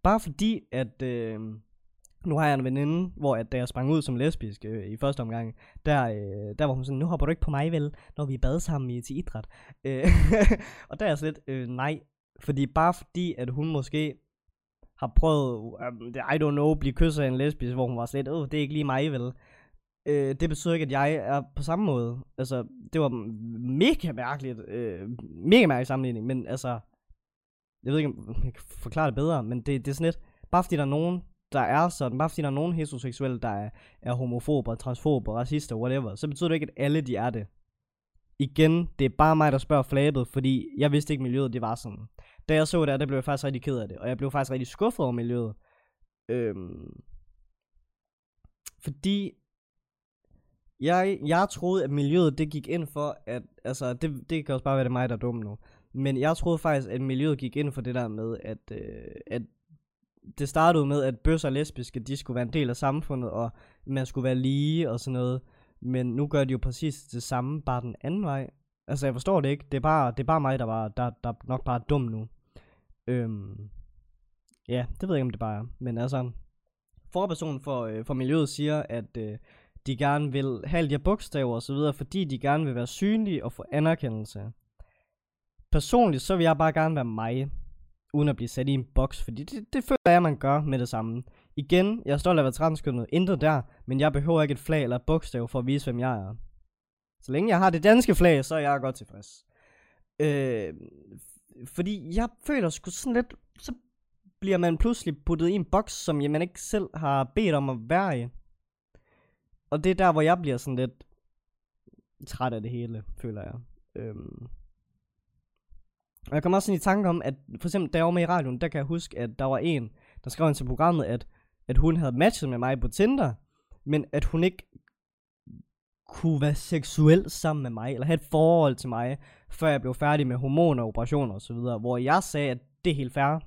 Bare fordi, at... Øh, nu har jeg en veninde, hvor at da jeg sprang ud som lesbisk øh, i første omgang, der, øh, der var hun sådan, nu hopper du ikke på mig vel, når vi bad sammen i, til idræt. Øh, og der er jeg sådan lidt, øh, nej, fordi bare fordi, at hun måske har prøvet, øh, I don't know, blive kysset af en lesbisk, hvor hun var slet, øh, det er ikke lige mig vel. Øh, det betyder ikke, at jeg er på samme måde. Altså, det var mega mærkeligt, øh, mega mærkelig sammenligning, men altså, jeg ved ikke, om jeg kan forklare det bedre, men det, det er sådan lidt, bare fordi der er nogen, der er sådan, bare fordi der er nogen heteroseksuelle, der er, er homofober, transfober, racister, whatever, så betyder det ikke, at alle de er det. Igen, det er bare mig, der spørger flabet, fordi jeg vidste ikke, miljøet det var sådan. Da jeg så det, der blev jeg faktisk rigtig ked af det, og jeg blev faktisk rigtig skuffet over miljøet. Øhm, fordi jeg, jeg troede, at miljøet det gik ind for, at, altså, det, det kan også bare være det mig, der er dum nu. Men jeg troede faktisk, at miljøet gik ind for det der med, at, øh, at det startede med, at bøsser og lesbiske, de skulle være en del af samfundet, og man skulle være lige og sådan noget. Men nu gør de jo præcis det samme, bare den anden vej. Altså, jeg forstår det ikke. Det er bare, det er bare mig, der, var, der, der nok bare er dum nu. Øhm, ja, det ved jeg ikke, om det bare er. Men altså, forpersonen for, øh, for miljøet siger, at øh, de gerne vil have alle de her bogstaver og så videre, fordi de gerne vil være synlige og få anerkendelse. Personligt, så vil jeg bare gerne være mig, uden at blive sat i en boks, fordi det, det føler jeg, man gør med det samme. Igen, jeg er stolt af at være transkønnet, intet der, men jeg behøver ikke et flag eller et bogstav for at vise, hvem jeg er. Så længe jeg har det danske flag, så er jeg godt tilfreds. Øh, fordi jeg føler sgu sådan lidt, så bliver man pludselig puttet i en boks, som man ikke selv har bedt om at være i. Og det er der, hvor jeg bliver sådan lidt træt af det hele, føler jeg. Øhm. Og jeg kommer også sådan i tanke om, at for eksempel, da jeg var med i radioen, der kan jeg huske, at der var en, der skrev ind til programmet, at, at hun havde matchet med mig på Tinder, men at hun ikke kunne være seksuel sammen med mig, eller have et forhold til mig, før jeg blev færdig med hormoner, operationer osv., hvor jeg sagde, at det er helt fair,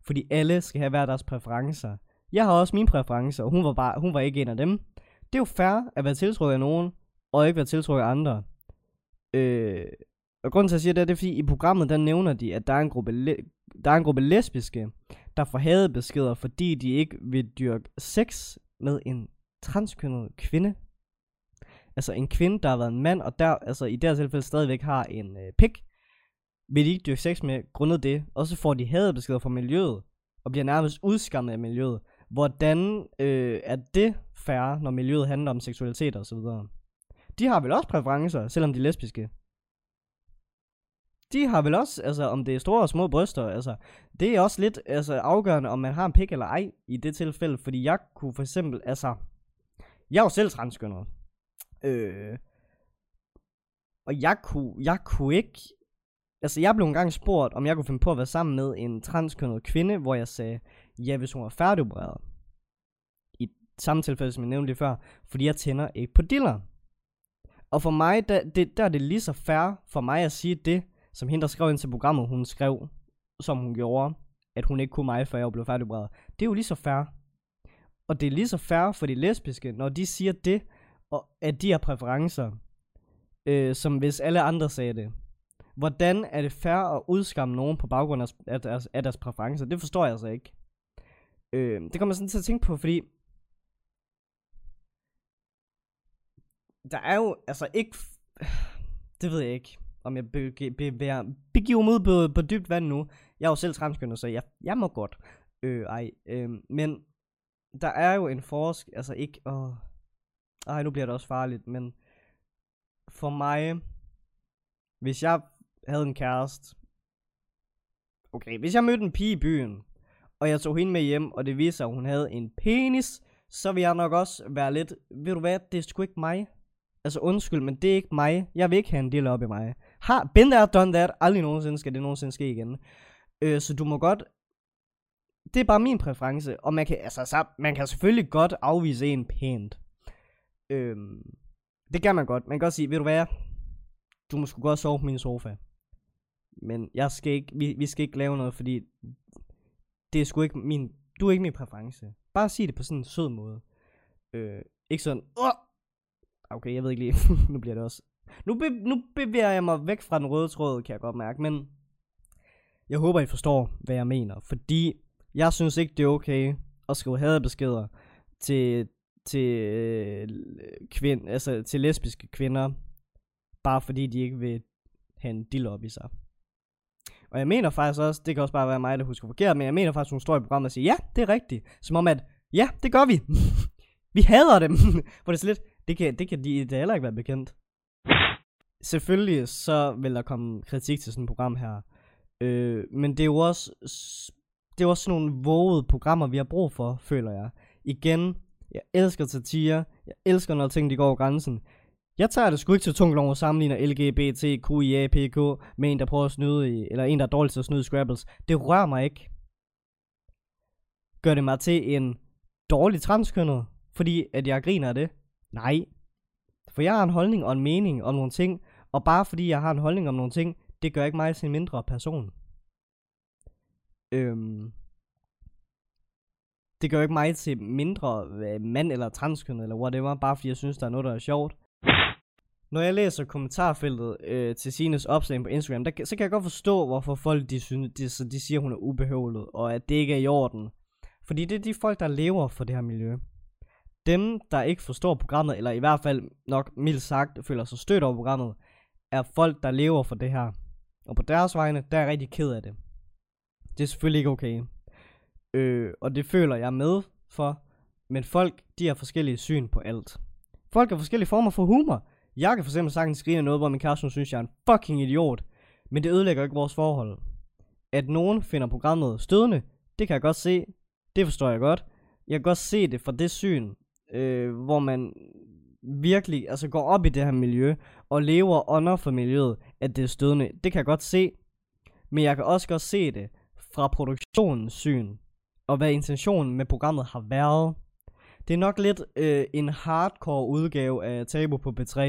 fordi alle skal have hver deres præferencer. Jeg har også mine præferencer, og hun var, bare, hun var ikke en af dem. Det er jo fair at være tiltrukket af nogen, og ikke være tiltrukket af andre. Øh, og grunden til at sige det, det er fordi i programmet, der nævner de, at der er en gruppe, der er en gruppe lesbiske, der får hadebeskeder, fordi de ikke vil dyrke sex med en transkønnet kvinde. Altså en kvinde, der har været en mand, og der, altså i deres tilfælde stadigvæk har en øh, pik, vil de ikke dyrke sex med grundet det, og så får de hadebeskeder fra miljøet, og bliver nærmest udskammet af miljøet. Hvordan øh, er det færre, når miljøet handler om seksualitet og så videre? De har vel også præferencer, selvom de er lesbiske. De har vel også, altså om det er store og små bryster, altså det er også lidt altså, afgørende, om man har en pik eller ej i det tilfælde, fordi jeg kunne for eksempel, altså, jeg er jo selv transkønnet. Øh, og jeg kunne, jeg kunne ikke Altså, jeg blev engang spurgt, om jeg kunne finde på at være sammen med en transkønnet kvinde, hvor jeg sagde, ja, hvis hun var færdigopereret. I samme tilfælde, som jeg nævnte lige før, fordi jeg tænder ikke på diller. Og for mig, der, det, der er det lige så fair for mig at sige det, som hende, der skrev ind til programmet, hun skrev, som hun gjorde, at hun ikke kunne mig, før jeg blev færdigbredet. Det er jo lige så fair. Og det er lige så fair for de lesbiske, når de siger det, og at de har præferencer, øh, som hvis alle andre sagde det. Hvordan er det fair at udskamme nogen på baggrund af, af, deres, af deres præferencer? Det forstår jeg altså ikke. Øh, det kommer sådan til at tænke på, fordi... Der er jo altså ikke... Det ved jeg ikke, om jeg begiver be, mig ud på, på dybt vand nu. Jeg er jo selv transkønnet, så jeg, jeg må godt. Øh, ej, øh, men der er jo en forsk, altså ikke, åh, ej, nu bliver det også farligt, men for mig, hvis jeg havde en kæreste. Okay, hvis jeg mødte en pige i byen, og jeg tog hende med hjem, og det viser sig, at hun havde en penis, så vil jeg nok også være lidt, ved du hvad, det er sgu ikke mig. Altså undskyld, men det er ikke mig. Jeg vil ikke have en del op i mig. Har, been there, done that. Aldrig nogensinde skal det nogensinde ske igen. Øh, så du må godt... Det er bare min præference. Og man kan, altså, så, man kan selvfølgelig godt afvise en pænt. Øh, det kan man godt. Man kan godt sige, ved du hvad, du må sgu godt sove på min sofa. Men jeg skal ikke, vi, vi skal ikke lave noget, fordi det er sgu ikke min, du er ikke min præference. Bare sig det på sådan en sød måde. Øh, ikke sådan, Åh! okay, jeg ved ikke lige, nu bliver det også. Nu, be, nu bevæger jeg mig væk fra den røde tråd, kan jeg godt mærke, men jeg håber, I forstår, hvad jeg mener, fordi jeg synes ikke, det er okay at skrive hadebeskeder til, til, øh, kvind, altså, til lesbiske kvinder, bare fordi de ikke vil have en dill op i sig. Og jeg mener faktisk også, det kan også bare være mig, der husker forkert, men jeg mener faktisk, hun står i programmet og siger, ja, det er rigtigt. Som om at, ja, det gør vi. vi hader dem. Hvor det er så lidt, det kan, det kan de det heller ikke være bekendt. Selvfølgelig så vil der komme kritik til sådan et program her. Øh, men det er jo også, det er også sådan nogle vågede programmer, vi har brug for, føler jeg. Igen, jeg elsker satire. Jeg elsker, når ting de går over grænsen. Jeg tager det sgu ikke til tungt over sammenligner LGBT, QIA, PK med en, der prøver at snyde i, eller en, der er dårlig til at snyde i Scrabbles. Det rører mig ikke. Gør det mig til en dårlig transkønnet, fordi at jeg griner af det? Nej. For jeg har en holdning og en mening om nogle ting, og bare fordi jeg har en holdning om nogle ting, det gør ikke mig til en mindre person. Øhm, det gør ikke mig til mindre øh, mand eller transkønnet eller whatever, bare fordi jeg synes, der er noget, der er sjovt. Når jeg læser kommentarfeltet øh, til Sines opslag på Instagram, der, så kan jeg godt forstå, hvorfor folk de, synes, de, så de siger, hun er ubehøvlet, og at det ikke er i orden. Fordi det er de folk, der lever for det her miljø. Dem, der ikke forstår programmet, eller i hvert fald nok mildt sagt føler sig stødt over programmet, er folk, der lever for det her. Og på deres vegne, der er jeg rigtig ked af det. Det er selvfølgelig ikke okay. Øh, og det føler jeg med for. Men folk, de har forskellige syn på alt. Folk har forskellige former for humor. Jeg kan for eksempel sagtens skrive noget, hvor min kæreste synes, jeg er en fucking idiot. Men det ødelægger ikke vores forhold. At nogen finder programmet stødende, det kan jeg godt se. Det forstår jeg godt. Jeg kan godt se det fra det syn, øh, hvor man virkelig altså går op i det her miljø, og lever under for miljøet, at det er stødende. Det kan jeg godt se. Men jeg kan også godt se det fra produktionens syn, og hvad intentionen med programmet har været. Det er nok lidt øh, en hardcore udgave af Tabu på B3.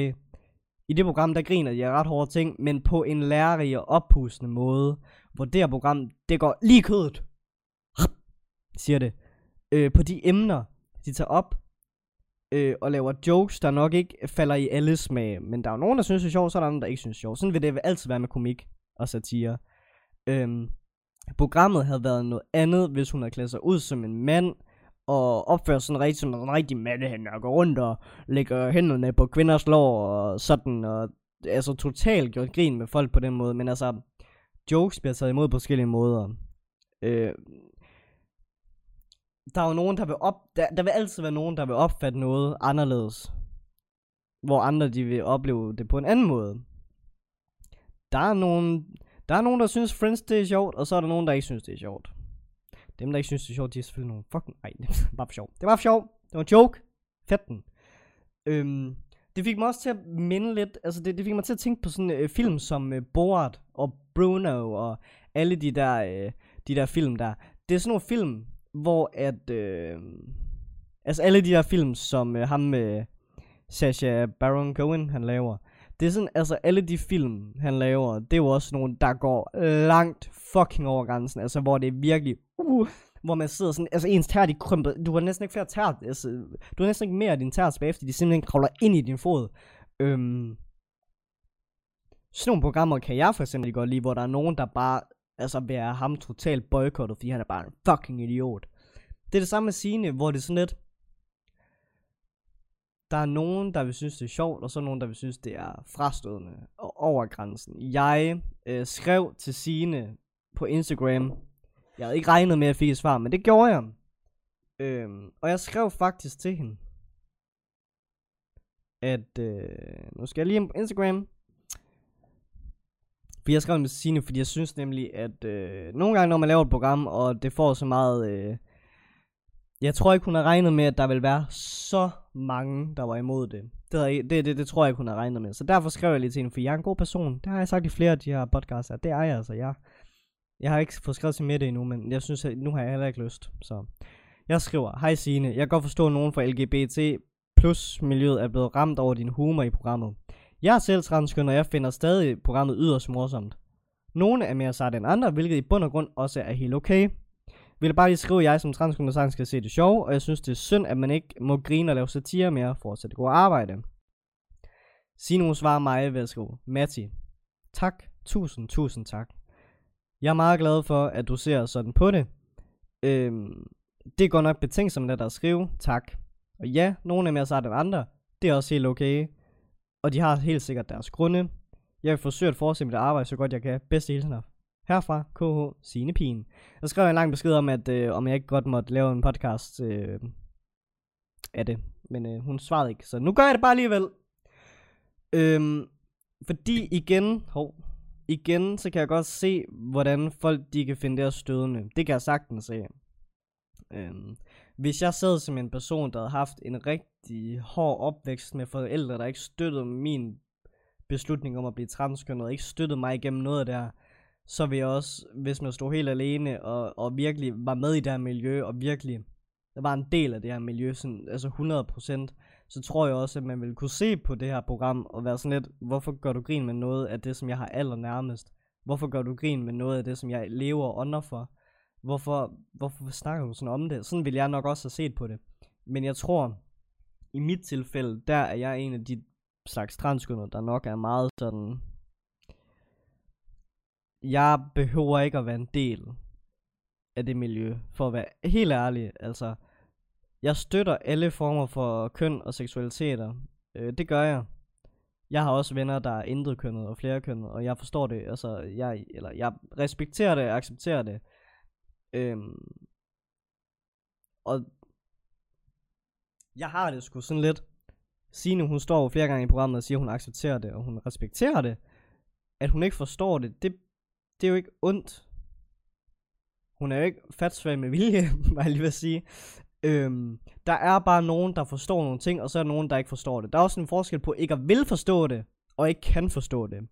I det program, der griner de ret hårde ting, men på en lærerig og oppustende måde. Hvor det her program, det går lige kødet. Siger det. Øh, på de emner, de tager op, øh, og laver jokes, der nok ikke falder i alles smag. Men der er jo nogen, der synes det er sjovt, så er der andre, der ikke synes det er sjovt. Sådan vil det altid være med komik og satire. Øhm, programmet havde været noget andet, hvis hun havde klædt sig ud som en mand, og opført sådan rigtig som en rigtig mandehænder, og går rundt og lægger hænderne på kvinders lår, og sådan, og altså totalt gjort grin med folk på den måde, men altså, jokes bliver taget imod på forskellige måder. Øh, der er jo nogen, der vil op, der, der vil altid være nogen, der vil opfatte noget anderledes, hvor andre de vil opleve det på en anden måde. Der er nogen, der er nogen, der synes Friends det er sjovt, og så er der nogen, der ikke synes det er sjovt. Dem, der ikke synes det er sjovt, de er selvfølgelig nogle fucking... Ej, det var bare for sjov. Det var for sjov. Det var en joke. Fedt den. Øhm, det fik mig også til at minde lidt, altså det, det fik mig til at tænke på sådan en øh, film som øh, Borat og Bruno og alle de der, øh, de der film der. Det er sådan nogle film, hvor at, øh, altså alle de der film, som øh, ham med øh, Sacha Baron Cohen, han laver, det er sådan, altså alle de film, han laver, det er jo også nogle, der går langt fucking over grænsen. Altså hvor det er virkelig, uh, hvor man sidder sådan, altså ens tær, de krymper, du har næsten ikke flere tær, altså, du har næsten ikke mere af din tær tilbage, fordi de simpelthen kravler ind i din fod. Øhm, sådan nogle programmer kan jeg for eksempel godt lide, hvor der er nogen, der bare, altså vil ham totalt boykottet, fordi han er bare en fucking idiot. Det er det samme med Signe, hvor det er sådan lidt, der er nogen, der vil synes, det er sjovt, og så er nogen, der vil synes, det er frastødende og over grænsen. Jeg øh, skrev til Sine på Instagram. Jeg havde ikke regnet med, at jeg fik et svar, men det gjorde jeg. Øhm, og jeg skrev faktisk til hende, at, øh, nu skal jeg lige ind på Instagram. For jeg skrev med Sine, fordi jeg synes nemlig, at øh, nogle gange, når man laver et program, og det får så meget... Øh, jeg tror ikke, hun har regnet med, at der vil være så mange, der var imod det. Det, det, det, det tror jeg ikke, hun har regnet med. Så derfor skrev jeg lige til hende, for jeg er en god person. Det har jeg sagt i flere af de her podcasts. At det er jeg altså. Jeg, jeg har ikke fået skrevet til Mette endnu, men jeg synes, at nu har jeg heller ikke lyst. Så jeg skriver, hej Signe, jeg kan godt forstå, at nogen fra LGBT plus miljøet er blevet ramt over din humor i programmet. Jeg er selv transkøn, og jeg finder stadig programmet yderst morsomt. Nogle er mere sarte end andre, hvilket i bund og grund også er helt okay vil bare lige skrive, at jeg som transkønnet sagtens skal se det sjov, og jeg synes, det er synd, at man ikke må grine og lave satire mere for at sætte god arbejde. Signe svarer mig ved at skrive, Matti, tak, tusind, tusind tak. Jeg er meget glad for, at du ser sådan på det. Øhm, det går nok betænksomt at der skrive, tak. Og ja, nogle er mere sart end andre. Det er også helt okay. Og de har helt sikkert deres grunde. Jeg vil forsøge at fortsætte mit arbejde så godt jeg kan. Bedste hilsener Herfra, KH Signe Pien. Jeg skrev en lang besked om, at øh, om jeg ikke godt måtte lave en podcast øh, af det. Men øh, hun svarede ikke, så nu gør jeg det bare alligevel. Øhm, fordi igen, hov, igen, så kan jeg godt se, hvordan folk de kan finde det her stødende. Det kan jeg sagtens se. Øhm, hvis jeg sad som en person, der havde haft en rigtig hård opvækst med forældre, der ikke støttede min beslutning om at blive transkønnet, og ikke støttede mig igennem noget af det her, så vil jeg også, hvis man stod helt alene, og, og virkelig var med i det her miljø, og virkelig var en del af det her miljø, sådan, altså 100%, så tror jeg også, at man vil kunne se på det her program, og være sådan lidt, hvorfor gør du grin med noget af det, som jeg har allernærmest? Hvorfor gør du grin med noget af det, som jeg lever under for? Hvorfor, hvorfor snakker du sådan om det? Sådan vil jeg nok også have set på det. Men jeg tror, i mit tilfælde, der er jeg en af de slags transkønner, der nok er meget sådan... Jeg behøver ikke at være en del af det miljø, for at være helt ærlig. Altså, jeg støtter alle former for køn og seksualiteter. Øh, det gør jeg. Jeg har også venner, der er intet kønnet og flere kønnet, og jeg forstår det. Altså, jeg, eller jeg respekterer det og accepterer det. Øhm, og jeg har det sgu sådan lidt. Signe, hun står jo flere gange i programmet og siger, at hun accepterer det, og hun respekterer det. At hun ikke forstår det, det, det er jo ikke ondt. Hun er jo ikke fatsvag med vilje, var jeg lige at sige. Øhm, der er bare nogen, der forstår nogle ting, og så er der nogen, der ikke forstår det. Der er også en forskel på ikke at vil forstå det, og ikke kan forstå det.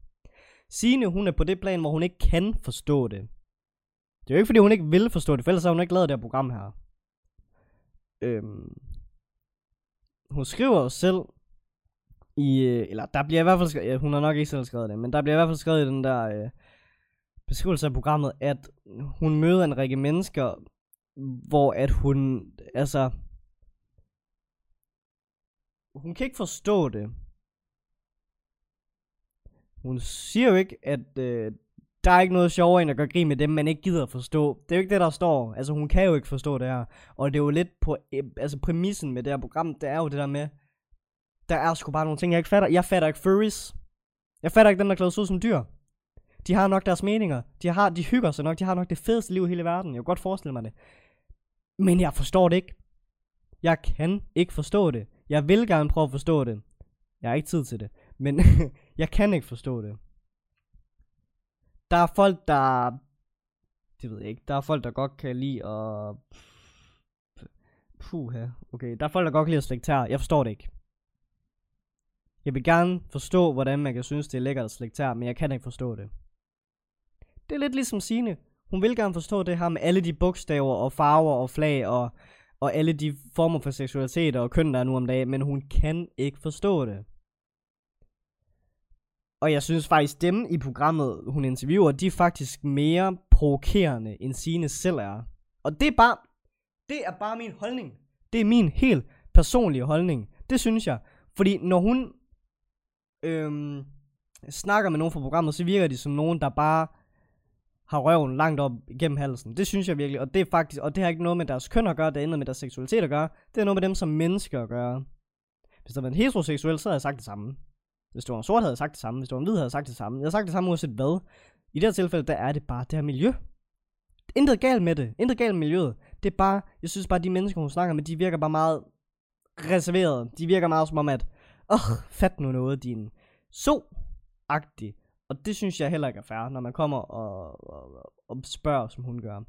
Signe, hun er på det plan, hvor hun ikke kan forstå det. Det er jo ikke, fordi hun ikke vil forstå det, for ellers har hun ikke lavet det her program her. Øhm, hun skriver jo selv i, øh, eller der bliver i hvert fald skrevet, ja, hun har nok ikke selv skrevet det, men der bliver i hvert fald skrevet i den der øh, beskrivelse af programmet, at hun møder en række mennesker, hvor at hun, altså, hun kan ikke forstå det. Hun siger jo ikke, at øh, der er ikke noget sjovere end at gøre grin med dem, man ikke gider at forstå. Det er jo ikke det, der står. Altså, hun kan jo ikke forstå det her. Og det er jo lidt på, øh, altså præmissen med det her program, det er jo det der med, der er sgu bare nogle ting, jeg ikke fatter. Jeg fatter ikke furries. Jeg fatter ikke dem, der klæder sig ud som dyr. De har nok deres meninger. De, har, de hygger sig nok. De har nok det fedeste liv i hele verden. Jeg kan godt forestille mig det. Men jeg forstår det ikke. Jeg kan ikke forstå det. Jeg vil gerne prøve at forstå det. Jeg har ikke tid til det. Men jeg kan ikke forstå det. Der er folk, der... Det ved jeg ikke. Der er folk, der godt kan lide at... her. Okay, der er folk, der godt kan lide at slægte Jeg forstår det ikke. Jeg vil gerne forstå, hvordan man kan synes, det er lækkert at slægte men jeg kan ikke forstå det. Det er lidt ligesom Sine. Hun vil gerne forstå det her med alle de bogstaver og farver og flag og, og alle de former for seksualitet og køn, der er nu om dagen, men hun kan ikke forstå det. Og jeg synes faktisk, dem i programmet, hun interviewer, de er faktisk mere provokerende, end sine selv er. Og det er bare, det er bare min holdning. Det er min helt personlige holdning. Det synes jeg. Fordi når hun øhm, snakker med nogen fra programmet, så virker de som nogen, der bare har røven langt op igennem halsen. Det synes jeg virkelig, og det er faktisk, og det har ikke noget med deres køn at gøre, det er noget med deres seksualitet at gøre, det er noget med dem som mennesker at gøre. Hvis der var en heteroseksuel, så havde jeg sagt det samme. Hvis du var en sort, havde jeg sagt det samme. Hvis du var en hvid, havde jeg sagt det samme. Jeg har sagt det samme uanset hvad. I det her tilfælde, der er det bare det her miljø. Intet galt med det. Intet galt med miljøet. Det er bare, jeg synes bare, de mennesker, hun snakker med, de virker bare meget reserverede. De virker meget som om, at, åh, oh, fat nu noget, din so-agtig. Og det synes jeg heller ikke er fair, når man kommer og, og, og spørger, som hun gør.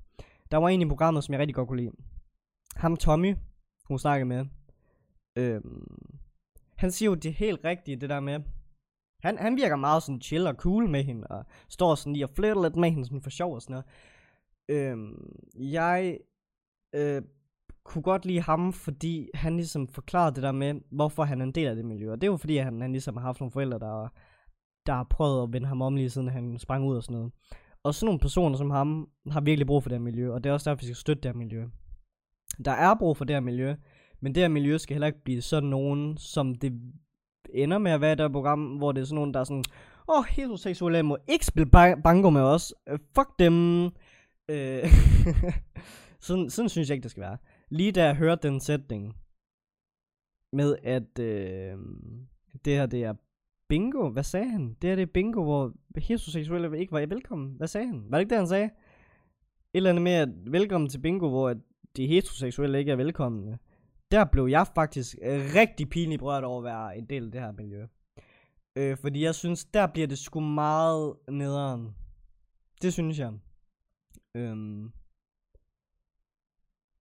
Der var en i programmet, som jeg rigtig godt kunne lide. Ham Tommy, hun snakkede med. Øhm, han siger jo det helt rigtige, det der med, han, han virker meget sådan chill og cool med hende, og står sådan lige og flytter lidt med hende sådan for sjov og sådan noget. Øhm, jeg øh, kunne godt lide ham, fordi han ligesom forklarede det der med, hvorfor han er en del af det miljø. Og det er jo fordi, han, han ligesom har haft nogle forældre, der, der har prøvet at vende ham om lige siden han sprang ud og sådan noget. Og sådan nogle personer som ham, har virkelig brug for det her miljø, og det er også derfor, vi skal støtte det her miljø. Der er brug for det her miljø, men det her miljø skal heller ikke blive sådan nogen, som det ender med at være der program, hvor det er sådan nogen, der er sådan, åh, oh, heteroseksuelle må ikke spille bango med os. Uh, fuck dem. Uh, sådan, sådan synes jeg ikke, det skal være. Lige da jeg hørte den sætning, med at uh, det her, det er bingo. Hvad sagde han? Det her, det er bingo, hvor heteroseksuelle ikke var velkommen. Hvad sagde han? Var det ikke det, han sagde? Et eller andet med, at velkommen til bingo, hvor de heteroseksuelle ikke er velkomne der blev jeg faktisk øh, rigtig pinligt berørt over at være en del af det her miljø. Øh, fordi jeg synes, der bliver det sgu meget nederen. Det synes jeg. Øhm.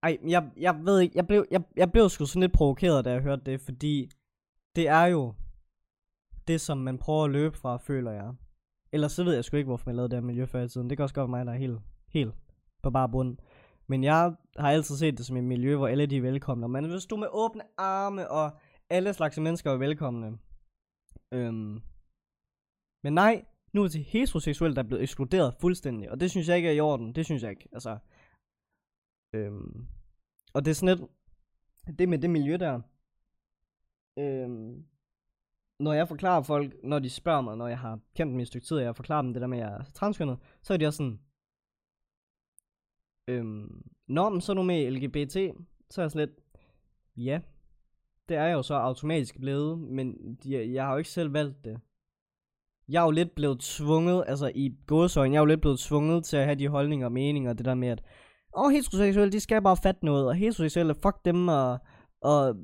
Ej, jeg, jeg ved ikke, jeg blev, jeg, jeg blev sgu sådan lidt provokeret, da jeg hørte det, fordi det er jo det, som man prøver at løbe fra, føler jeg. Ellers så ved jeg sgu ikke, hvorfor man lavede det her miljø før i tiden. Det kan også godt være mig, der er helt, helt på bare bund. Men jeg har altid set det som et miljø, hvor alle de er velkomne. Men man du med åbne arme, og alle slags mennesker er velkomne. Øhm. Men nej, Nu er det til heteroseksuelle, der er blevet ekskluderet fuldstændig. Og det synes jeg ikke er i orden. Det synes jeg ikke. Altså, øhm, og det er sådan lidt, det med det miljø der. Øhm, når jeg forklarer folk, når de spørger mig, når jeg har kendt dem i et stykke tid, og jeg forklarer dem det der med, at jeg er transkønnet, så er de også sådan, øhm, når man så er med LGBT, så er jeg sådan lidt, ja, det er jeg jo så automatisk blevet, men jeg, jeg har jo ikke selv valgt det. Jeg er jo lidt blevet tvunget, altså i godsøjen, jeg er jo lidt blevet tvunget til at have de holdninger og meninger, det der med, at åh, heteroseksuelle, de skal bare fatte noget, og heteroseksuelle, fuck dem, og, og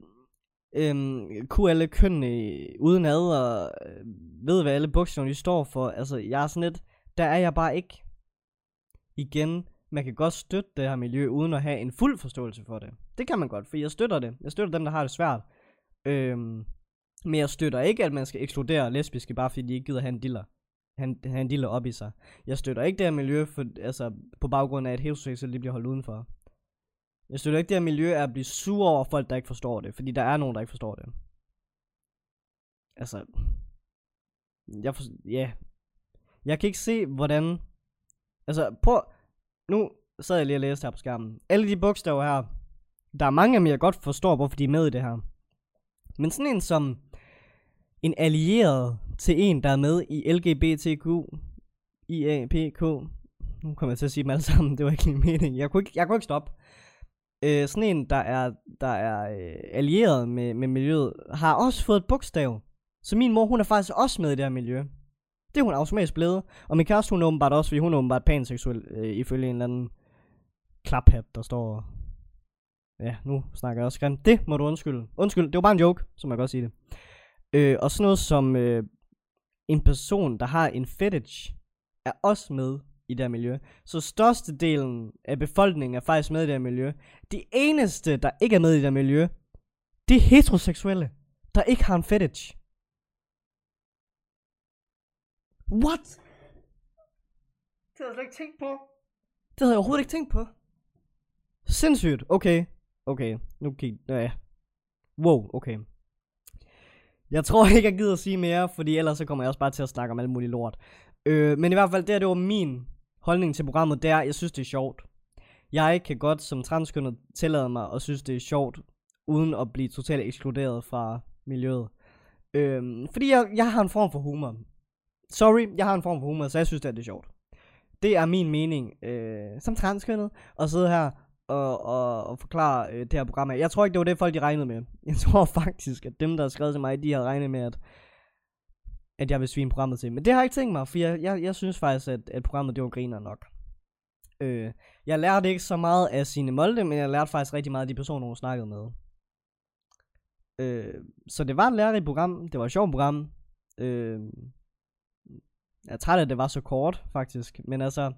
øhm, kunne alle køn uden ad, og øh, ved, hvad alle bukserne de står for. Altså, jeg er sådan lidt, der er jeg bare ikke. Igen, man kan godt støtte det her miljø, uden at have en fuld forståelse for det. Det kan man godt, for jeg støtter det. Jeg støtter dem, der har det svært. Øhm, men jeg støtter ikke, at man skal ekskludere lesbiske, bare fordi de ikke gider have en diller. Han, han en diller op i sig. Jeg støtter ikke det her miljø, for, altså, på baggrund af, at heteroseksuelle lige bliver holdt udenfor. Jeg støtter ikke det her miljø er at blive sur over folk, der ikke forstår det. Fordi der er nogen, der ikke forstår det. Altså... Jeg for, ja. Jeg kan ikke se, hvordan... Altså, prøv... Nu sad jeg lige og læste her på skærmen. Alle de bogstaver her, der er mange af dem, jeg godt forstår, hvorfor de er med i det her. Men sådan en som en allieret til en, der er med i LGBTQ, IAPK, nu kommer jeg til at sige dem alle sammen, det var ikke min mening. Jeg kunne ikke, jeg kunne ikke stoppe. Øh, sådan en, der er, der er øh, allieret med, med miljøet, har også fået et bogstav. Så min mor, hun er faktisk også med i det her miljø. Det er hun automatisk blevet. Og min kæreste, hun er åbenbart også, fordi hun er åbenbart panseksuel, øh, ifølge en eller anden klaphat, der står... Ja, nu snakker jeg også grimt. Det må du undskylde. Undskyld, det var bare en joke, så man kan godt sige det. Øh, og sådan noget som øh, en person, der har en fetish, er også med i det her miljø. Så størstedelen af befolkningen er faktisk med i det her miljø. De eneste, der ikke er med i det her miljø, det er heteroseksuelle, der ikke har en fetish. What? Det havde jeg slet ikke tænkt på. Det havde jeg overhovedet ikke tænkt på. Sindssygt. Okay. Okay. Nu kig. Ja. Wow, okay. Jeg tror ikke, jeg gider at sige mere, fordi ellers så kommer jeg også bare til at snakke om alt muligt lort. Øh, men i hvert fald, det her, det var min holdning til programmet, det er, jeg synes, det er sjovt. Jeg kan godt som transkønnet tillade mig at synes, det er sjovt, uden at blive totalt ekskluderet fra miljøet. Øhm, fordi jeg, jeg har en form for humor. Sorry, jeg har en form for humor, så jeg synes, det er, det sjovt. Det er min mening øh, som transkønnet, at sidde her og, og, og forklare øh, det her program. Jeg tror ikke, det var det, folk de regnede med. Jeg tror faktisk, at dem, der har skrevet til mig, de har regnet med, at at jeg vil svine programmet til. Men det har jeg ikke tænkt mig, for jeg, jeg, jeg synes faktisk, at, at programmet det var griner nok. Øh, jeg lærte ikke så meget af sine Molde, men jeg lærte faktisk rigtig meget af de personer, hun snakkede med. Øh, så det var et lærerigt program. Det var et sjovt program. Øh, jeg er træt af, at det var så kort, faktisk. Men altså,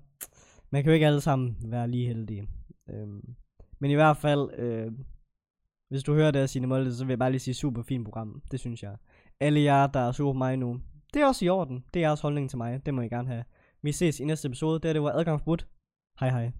man kan jo ikke alle sammen være lige heldige. Øhm, men i hvert fald, øh, hvis du hører det af Signe Molde, så vil jeg bare lige sige super fint program. Det synes jeg. Alle jer, der er sur på mig nu, det er også i orden. Det er jeres holdning til mig. Det må I gerne have. Vi ses i næste episode. Det er det var adgangsbud. Hej hej.